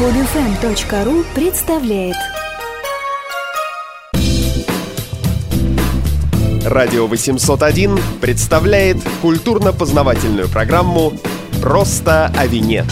Podfm.ru представляет Радио 801 представляет культурно-познавательную программу «Просто о вине».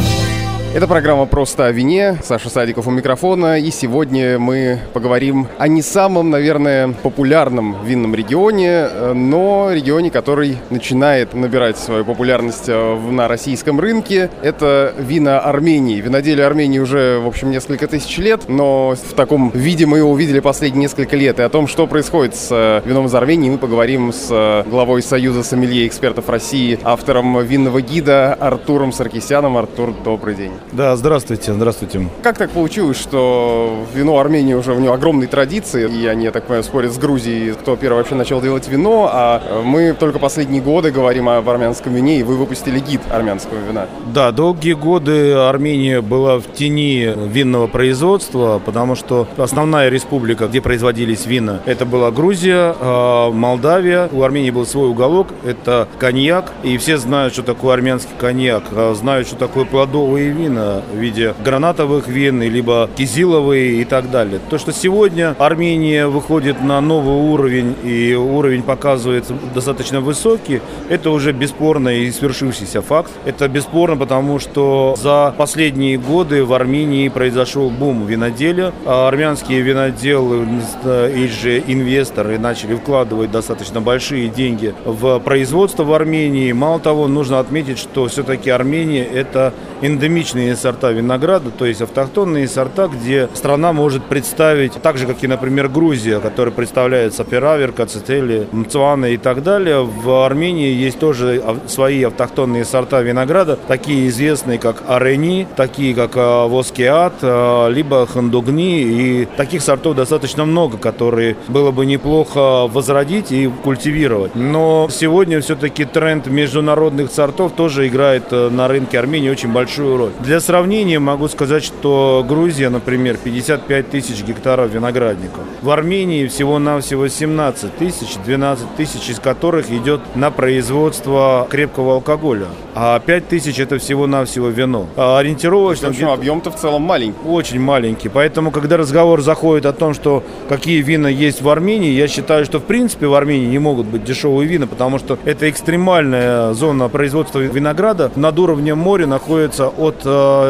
Это программа «Просто о вине». Саша Садиков у микрофона. И сегодня мы поговорим о не самом, наверное, популярном винном регионе, но регионе, который начинает набирать свою популярность э, на российском рынке. Это вина Армении. Виноделие Армении уже, в общем, несколько тысяч лет, но в таком виде мы его увидели последние несколько лет. И о том, что происходит с э, вином из Армении, мы поговорим с э, главой Союза сомелье экспертов России, автором винного гида Артуром Саркисяном. Артур, добрый день. Да, здравствуйте, здравствуйте. Как так получилось, что вино Армении уже у него огромные традиции, и они, я так понимаю, спорят с Грузией, кто первый вообще начал делать вино, а мы только последние годы говорим об армянском вине, и вы выпустили гид армянского вина. Да, долгие годы Армения была в тени винного производства, потому что основная республика, где производились вина, это была Грузия, а, Молдавия. У Армении был свой уголок, это коньяк, и все знают, что такое армянский коньяк, а знают, что такое плодовые вина, вина в виде гранатовых вин, либо кизиловые и так далее. То, что сегодня Армения выходит на новый уровень и уровень показывается достаточно высокий, это уже бесспорно и свершившийся факт. Это бесспорно, потому что за последние годы в Армении произошел бум виноделия. А армянские виноделы и же инвесторы начали вкладывать достаточно большие деньги в производство в Армении. Мало того, нужно отметить, что все-таки Армения это эндемичный различные сорта винограда, то есть автохтонные сорта, где страна может представить, так же, как и, например, Грузия, которая представляет Саперавер, Кацетели, Мцуана и так далее. В Армении есть тоже свои автохтонные сорта винограда, такие известные, как Арени, такие, как а, Воскеат, а, либо Хандугни, и таких сортов достаточно много, которые было бы неплохо возродить и культивировать. Но сегодня все-таки тренд международных сортов тоже играет э, на рынке Армении очень большую роль. Для сравнения могу сказать, что Грузия, например, 55 тысяч гектаров виноградников. В Армении всего-навсего 17 тысяч, 12 тысяч из которых идет на производство крепкого алкоголя. А 5 тысяч это всего-навсего вино. А ориентировочно... Причем объем-то в целом маленький. Очень маленький. Поэтому, когда разговор заходит о том, что какие вина есть в Армении, я считаю, что в принципе в Армении не могут быть дешевые вина, потому что это экстремальная зона производства винограда. Над уровнем моря находится от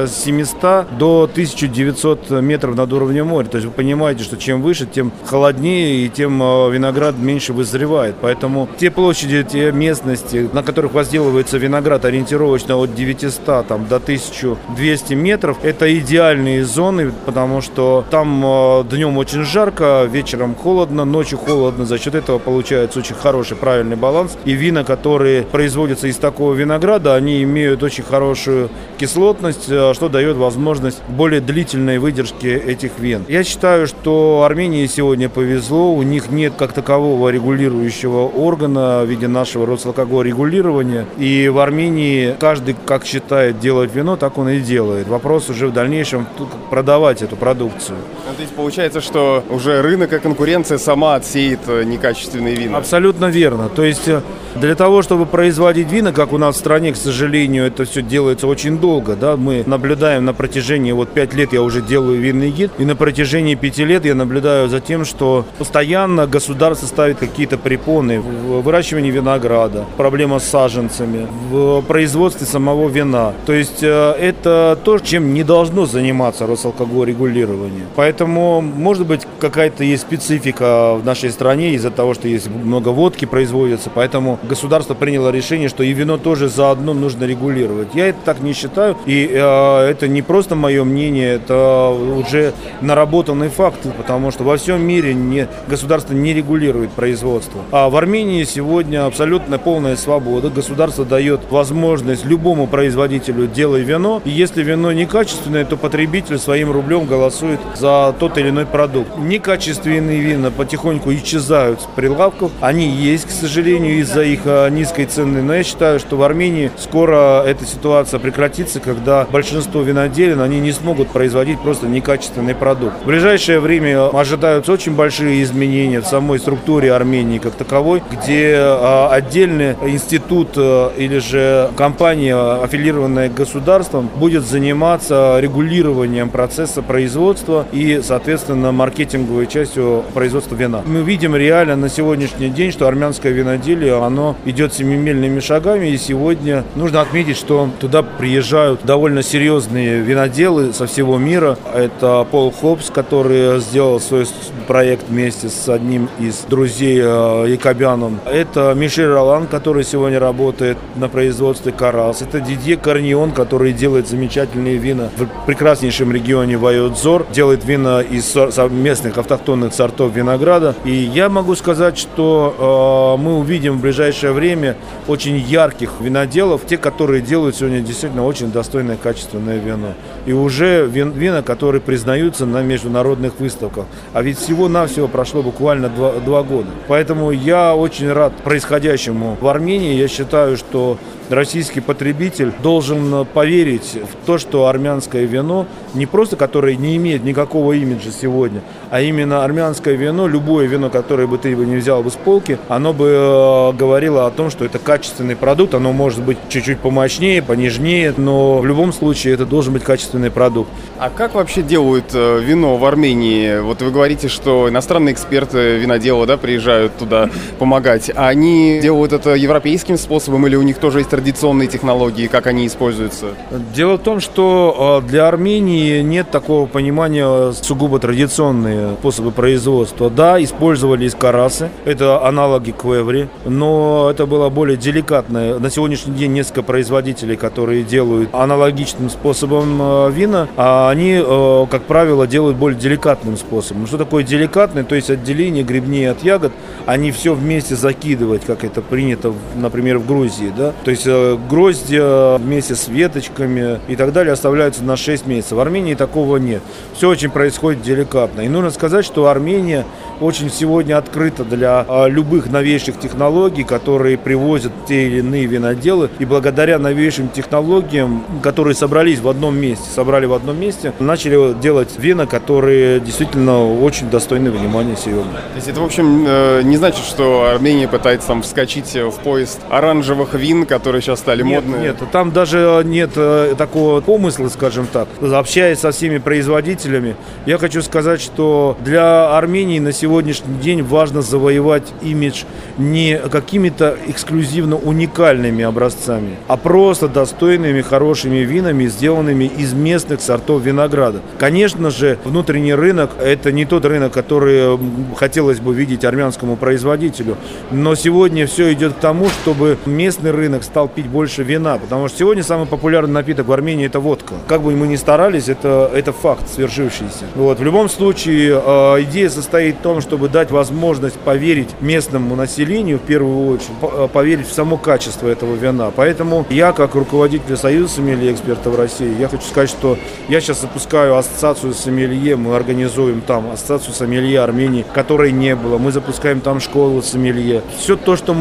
700 до 1900 метров над уровнем моря. То есть вы понимаете, что чем выше, тем холоднее и тем э, виноград меньше вызревает. Поэтому те площади, те местности, на которых возделывается виноград ориентировочно от 900 там, до 1200 метров, это идеальные зоны, потому что там э, днем очень жарко, вечером холодно, ночью холодно. За счет этого получается очень хороший, правильный баланс. И вина, которые производятся из такого винограда, они имеют очень хорошую кислотность, Э, что дает возможность более длительной выдержки этих вен. Я считаю, что Армении сегодня повезло, у них нет как такового регулирующего органа в виде нашего регулирования. И в Армении каждый, как считает делать вино, так он и делает. Вопрос уже в дальнейшем продавать эту продукцию. Ну, то есть получается, что уже рынок и конкуренция сама отсеет э, некачественные вина. Абсолютно верно. То есть э, для того, чтобы производить вина, как у нас в стране, к сожалению, это все делается очень долго. Да? Мы наблюдаем на протяжении, вот пять лет я уже делаю винный гид, и на протяжении пяти лет я наблюдаю за тем, что постоянно государство ставит какие-то препоны в выращивании винограда, проблема с саженцами, в производстве самого вина. То есть э, это то, чем не должно заниматься Росалкоголь регулирование. Поэтому, может быть, какая-то есть специфика в нашей стране из-за того, что есть много водки производится, поэтому государство приняло решение, что и вино тоже заодно нужно регулировать. Я это так не считаю, и это не просто мое мнение, это уже наработанный факт, потому что во всем мире не, государство не регулирует производство. А в Армении сегодня абсолютно полная свобода. Государство дает возможность любому производителю делать вино. И если вино некачественное, то потребитель своим рублем голосует за тот или иной продукт. Некачественные вина потихоньку исчезают с прилавков. Они есть, к сожалению, из-за их а, низкой цены. Но я считаю, что в Армении скоро эта ситуация прекратится, когда большинство виноделин, они не смогут производить просто некачественный продукт. В ближайшее время ожидаются очень большие изменения в самой структуре Армении как таковой, где а, отдельный институт э, или же компания, аффилированная государством, будет заниматься регулированием процесса производства и, соответственно, маркетинговой частью производства вина. Мы видим реально на сегодняшний день, что армянское виноделие, оно идет семимильными шагами, и сегодня нужно отметить, что туда приезжают довольно серьезные виноделы со всего мира. Это Пол Хопс, который сделал свой проект вместе с одним из друзей э, Якобяном. Это Мишель Ролан, который сегодня работает на производстве Карас. Это Дидье Корнион, который делает замечательные вина в прекраснейшем регионе Вайодзор. Делает вина из местных автохтонных сортов винограда. И я могу сказать, что э, мы увидим в ближайшее время очень ярких виноделов, те, которые делают сегодня действительно очень достойное качественное вино. И уже вин, вина, которые признаются на международных выставках. А ведь всего-навсего прошло буквально два, два года. Поэтому я очень рад происходящему в Армении. Я считаю, что российский потребитель должен поверить в то, что армянское вино, не просто которое не имеет никакого имиджа сегодня, а именно армянское вино, любое вино, которое бы ты бы не взял бы с полки, оно бы э, говорило о том, что это качественный продукт, оно может быть чуть-чуть помощнее, понежнее, но в любом случае это должен быть качественный продукт. А как вообще делают э, вино в Армении? Вот вы говорите, что иностранные эксперты винодела да, приезжают туда помогать. А они делают это европейским способом или у них тоже есть традиционные технологии, как они используются? Дело в том, что э, для Армении нет такого понимания сугубо традиционные способы производства. Да, использовались карасы, это аналоги квеври, но это было более деликатное. На сегодняшний день несколько производителей, которые делают аналогичным способом э, вина, а они, как правило, делают более деликатным способом. Что такое деликатный? То есть отделение грибней от ягод, они все вместе закидывать, как это принято, например, в Грузии. Да? То есть гроздья вместе с веточками и так далее оставляются на 6 месяцев. В Армении такого нет. Все очень происходит деликатно. И нужно сказать, что Армения очень сегодня открыта для а, любых новейших технологий, которые привозят те или иные виноделы. И благодаря новейшим технологиям, которые собрались в одном месте, собрали в одном месте, начали делать вина, которые действительно очень достойны внимания сегодня. То есть это, в общем, э, не значит, что Армения пытается там вскочить в поезд оранжевых вин, которые сейчас стали нет, модные? Нет, там даже нет э, такого помысла, скажем так. Общаясь со всеми производителями, я хочу сказать, что для Армении на сегодня сегодняшний день важно завоевать имидж не какими-то эксклюзивно уникальными образцами, а просто достойными, хорошими винами, сделанными из местных сортов винограда. Конечно же, внутренний рынок – это не тот рынок, который хотелось бы видеть армянскому производителю, но сегодня все идет к тому, чтобы местный рынок стал пить больше вина, потому что сегодня самый популярный напиток в Армении – это водка. Как бы мы ни старались, это, это факт свершившийся. Вот. В любом случае, э, идея состоит в том, чтобы дать возможность поверить местному населению, в первую очередь, э, поверить в само качество этого вина. Поэтому я, как руководитель Союза сомелье экспертов России, я хочу сказать, что я сейчас запускаю ассоциацию сомелье, мы организуем там ассоциацию сомелье Армении, которой не было. Мы запускаем там школу сомелье. Все то, что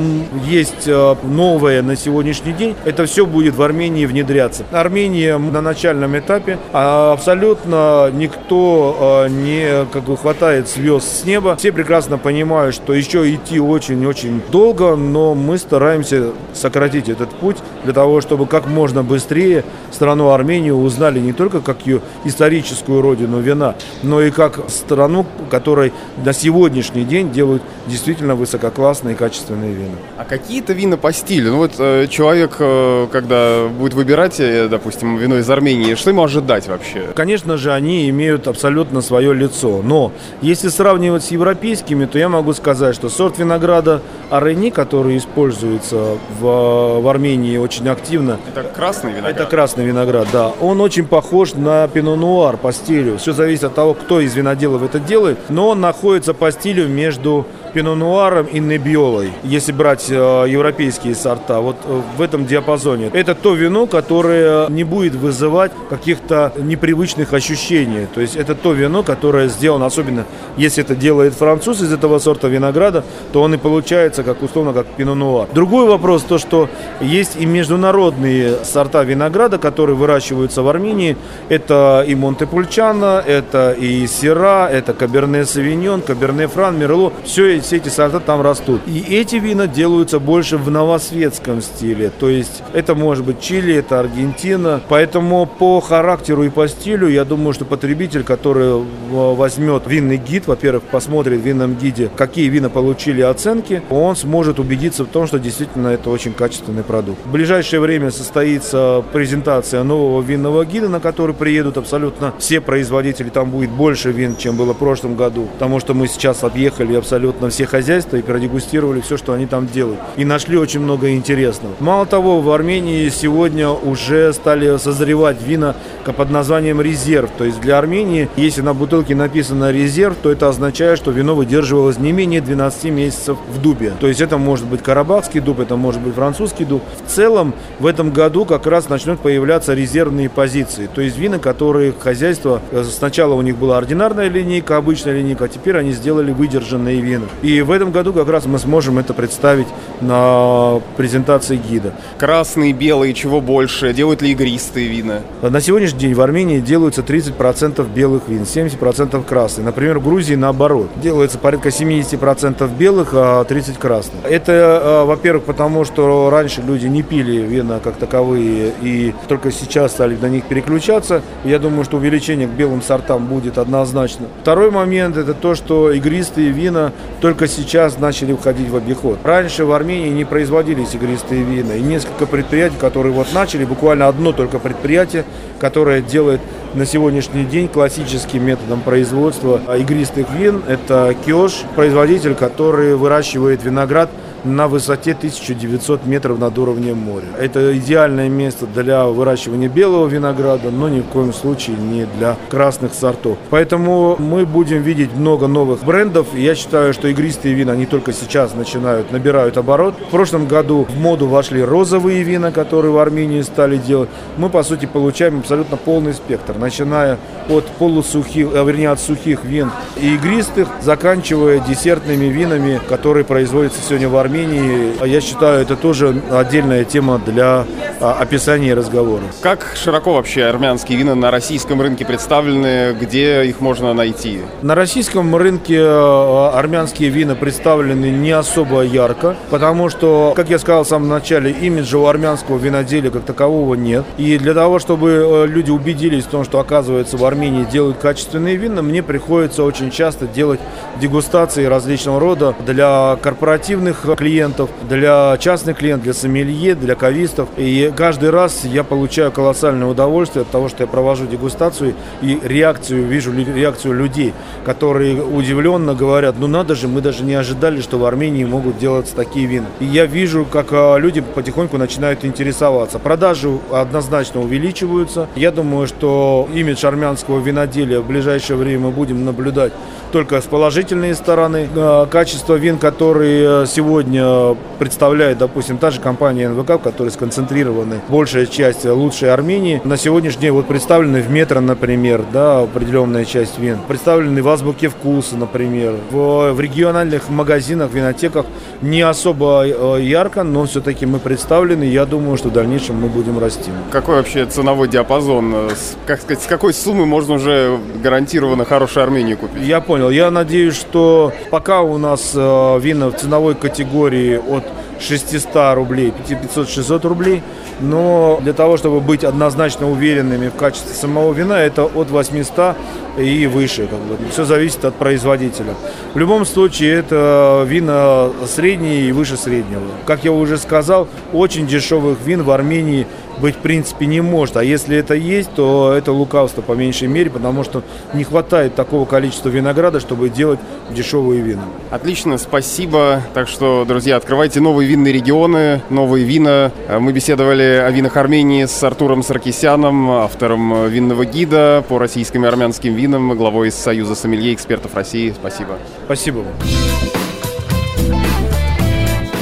есть э, новое на сегодняшний день, это все будет в Армении внедряться. Армения на начальном этапе а абсолютно никто э, не как бы хватает звезд с неба. Все прекрасно понимают, что еще идти очень-очень долго, но мы стараемся сократить этот путь для того, чтобы как можно быстрее страну Армению узнали не только как ее историческую родину вина, но и как страну, которой на сегодняшний день делают действительно высококлассные и качественные вина. А какие-то вина по стилю? Ну вот э, человек, э, когда будет выбирать, э, допустим, вино из Армении, что ему ожидать вообще? Конечно же, они имеют абсолютно свое лицо. Но если сравнивать с европейскими, то я могу сказать, что сорт винограда Арени, который используется в, в Армении очень активно. Это красный виноград? Это красный виноград, да. Он очень похож на пино-нуар по стилю. Все зависит от того, кто из виноделов это делает. Но он находится по стилю между пино-нуаром и небиолой, если брать э, европейские сорта, вот э, в этом диапазоне. Это то вино, которое не будет вызывать каких-то непривычных ощущений. То есть это то вино, которое сделано, особенно если это делает француз из этого сорта винограда, то он и получается, как условно, как пино-нуар. Другой вопрос, то что есть и международные сорта винограда, которые выращиваются в Армении. Это и Монтепульчано, это и Сера, это Каберне Савиньон, Каберне Фран, Мерло. Все, все эти сорта там растут. И эти вина делаются больше в новосветском стиле. То есть это может быть Чили, это Аргентина. Поэтому по характеру и по стилю я думаю, что потребитель, который возьмет винный гид, во-первых, посмотрит в винном гиде, какие вина получили оценки, он сможет убедиться в том, что действительно это очень качественный продукт. В ближайшее время состоится презентация нового винного гида, на который приедут абсолютно все производители. Там будет больше вин, чем было в прошлом году, потому что мы сейчас объехали абсолютно все хозяйства и продегустировали все, что они там делают. И нашли очень много интересного. Мало того, в Армении сегодня уже стали созревать вина под названием резерв. То есть для Армении, если на бутылке написано резерв, то это означает, что вино выдерживалось не менее 12 месяцев в дубе. То есть это может быть карабахский дуб, это может быть французский дуб. В целом в этом году как раз начнут появляться резервные позиции. То есть вина, которые хозяйство, э, сначала у них была ординарная линейка, обычная линейка, а теперь они сделали выдержанные вина. И в этом году как раз мы сможем это представить на презентации гида. Красные, белые, чего больше? Делают ли игристые вина? На сегодняшний день в Армении делаются 30% белых вин, 70% красных. Например, в Грузии наоборот. Делается порядка 70% белых, а 30% красных. Это, э, во-первых, потому что раньше люди не пили вина как таковые и только сейчас стали на них переключаться. Я думаю, что увеличение к белым сортам будет однозначно. Второй момент это то, что игристые вина только сейчас начали входить в обиход. Раньше в Армении не производились игристые вина. И несколько предприятий, которые вот начали, буквально одно только предприятие, которое делает на сегодняшний день классическим методом производства игристых вин. Это Киош, производитель, который выращивает виноград на высоте 1900 метров над уровнем моря. Это идеальное место для выращивания белого винограда, но ни в коем случае не для красных сортов. Поэтому мы будем видеть много новых брендов. Я считаю, что игристые вина не только сейчас начинают, набирают оборот. В прошлом году в моду вошли розовые вина, которые в Армении стали делать. Мы, по сути, получаем абсолютно полный спектр, начиная от полусухих, а вернее от сухих вин и игристых, заканчивая десертными винами, которые производятся сегодня в Армении Армении, я считаю, это тоже отдельная тема для а, описания разговора. Как широко вообще армянские вина на российском рынке представлены, где их можно найти? На российском рынке а, армянские вина представлены не особо ярко, потому что, как я сказал в самом начале, имиджа у армянского виноделия как такового нет. И для того, чтобы э, люди убедились в том, что, оказывается, в Армении делают качественные вина, мне приходится очень часто делать дегустации различного рода для корпоративных клиентов, для частных клиентов, для сомелье, для кавистов. И каждый раз я получаю колоссальное удовольствие от того, что я провожу дегустацию и реакцию, вижу реакцию людей, которые удивленно говорят, ну надо же, мы даже не ожидали, что в Армении могут делаться такие вина. И я вижу, как а, люди потихоньку начинают интересоваться. Продажи однозначно увеличиваются. Я думаю, что имидж армянского виноделия в ближайшее время мы будем наблюдать только с положительной стороны. А, качество вин, которые сегодня сегодня представляет, допустим, та же компания НВК, в которой сконцентрированы большая часть лучшей Армении. На сегодняшний день вот представлены в метро, например, да, определенная часть вин. Представлены в азбуке вкуса, например. В, в региональных магазинах, винотеках не особо э, ярко, но все-таки мы представлены. Я думаю, что в дальнейшем мы будем расти. Какой вообще ценовой диапазон? Как сказать, с какой суммы можно уже гарантированно хорошую Армению купить? Я понял. Я надеюсь, что пока у нас э, вина в ценовой категории от 600 рублей, 500-600 рублей. Но для того, чтобы быть однозначно уверенными в качестве самого вина, это от 800 и выше. Как бы. Все зависит от производителя. В любом случае, это вина средние и выше среднего. Как я уже сказал, очень дешевых вин в Армении быть в принципе не может. А если это есть, то это лукавство по меньшей мере, потому что не хватает такого количества винограда, чтобы делать дешевые вина. Отлично, спасибо. Так что, друзья, открывайте новые винные регионы, новые вина. Мы беседовали о винах Армении с Артуром Саркисяном, автором винного гида по российским и армянским винам, главой Союза сомелье экспертов России. Спасибо. Спасибо вам.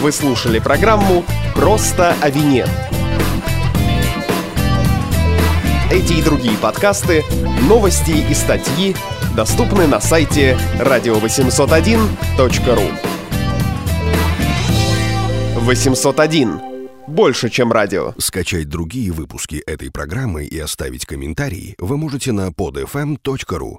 Вы слушали программу «Просто о вине». Эти и другие подкасты, новости и статьи доступны на сайте radio801.ru 801. Больше, чем радио. Скачать другие выпуски этой программы и оставить комментарии вы можете на podfm.ru.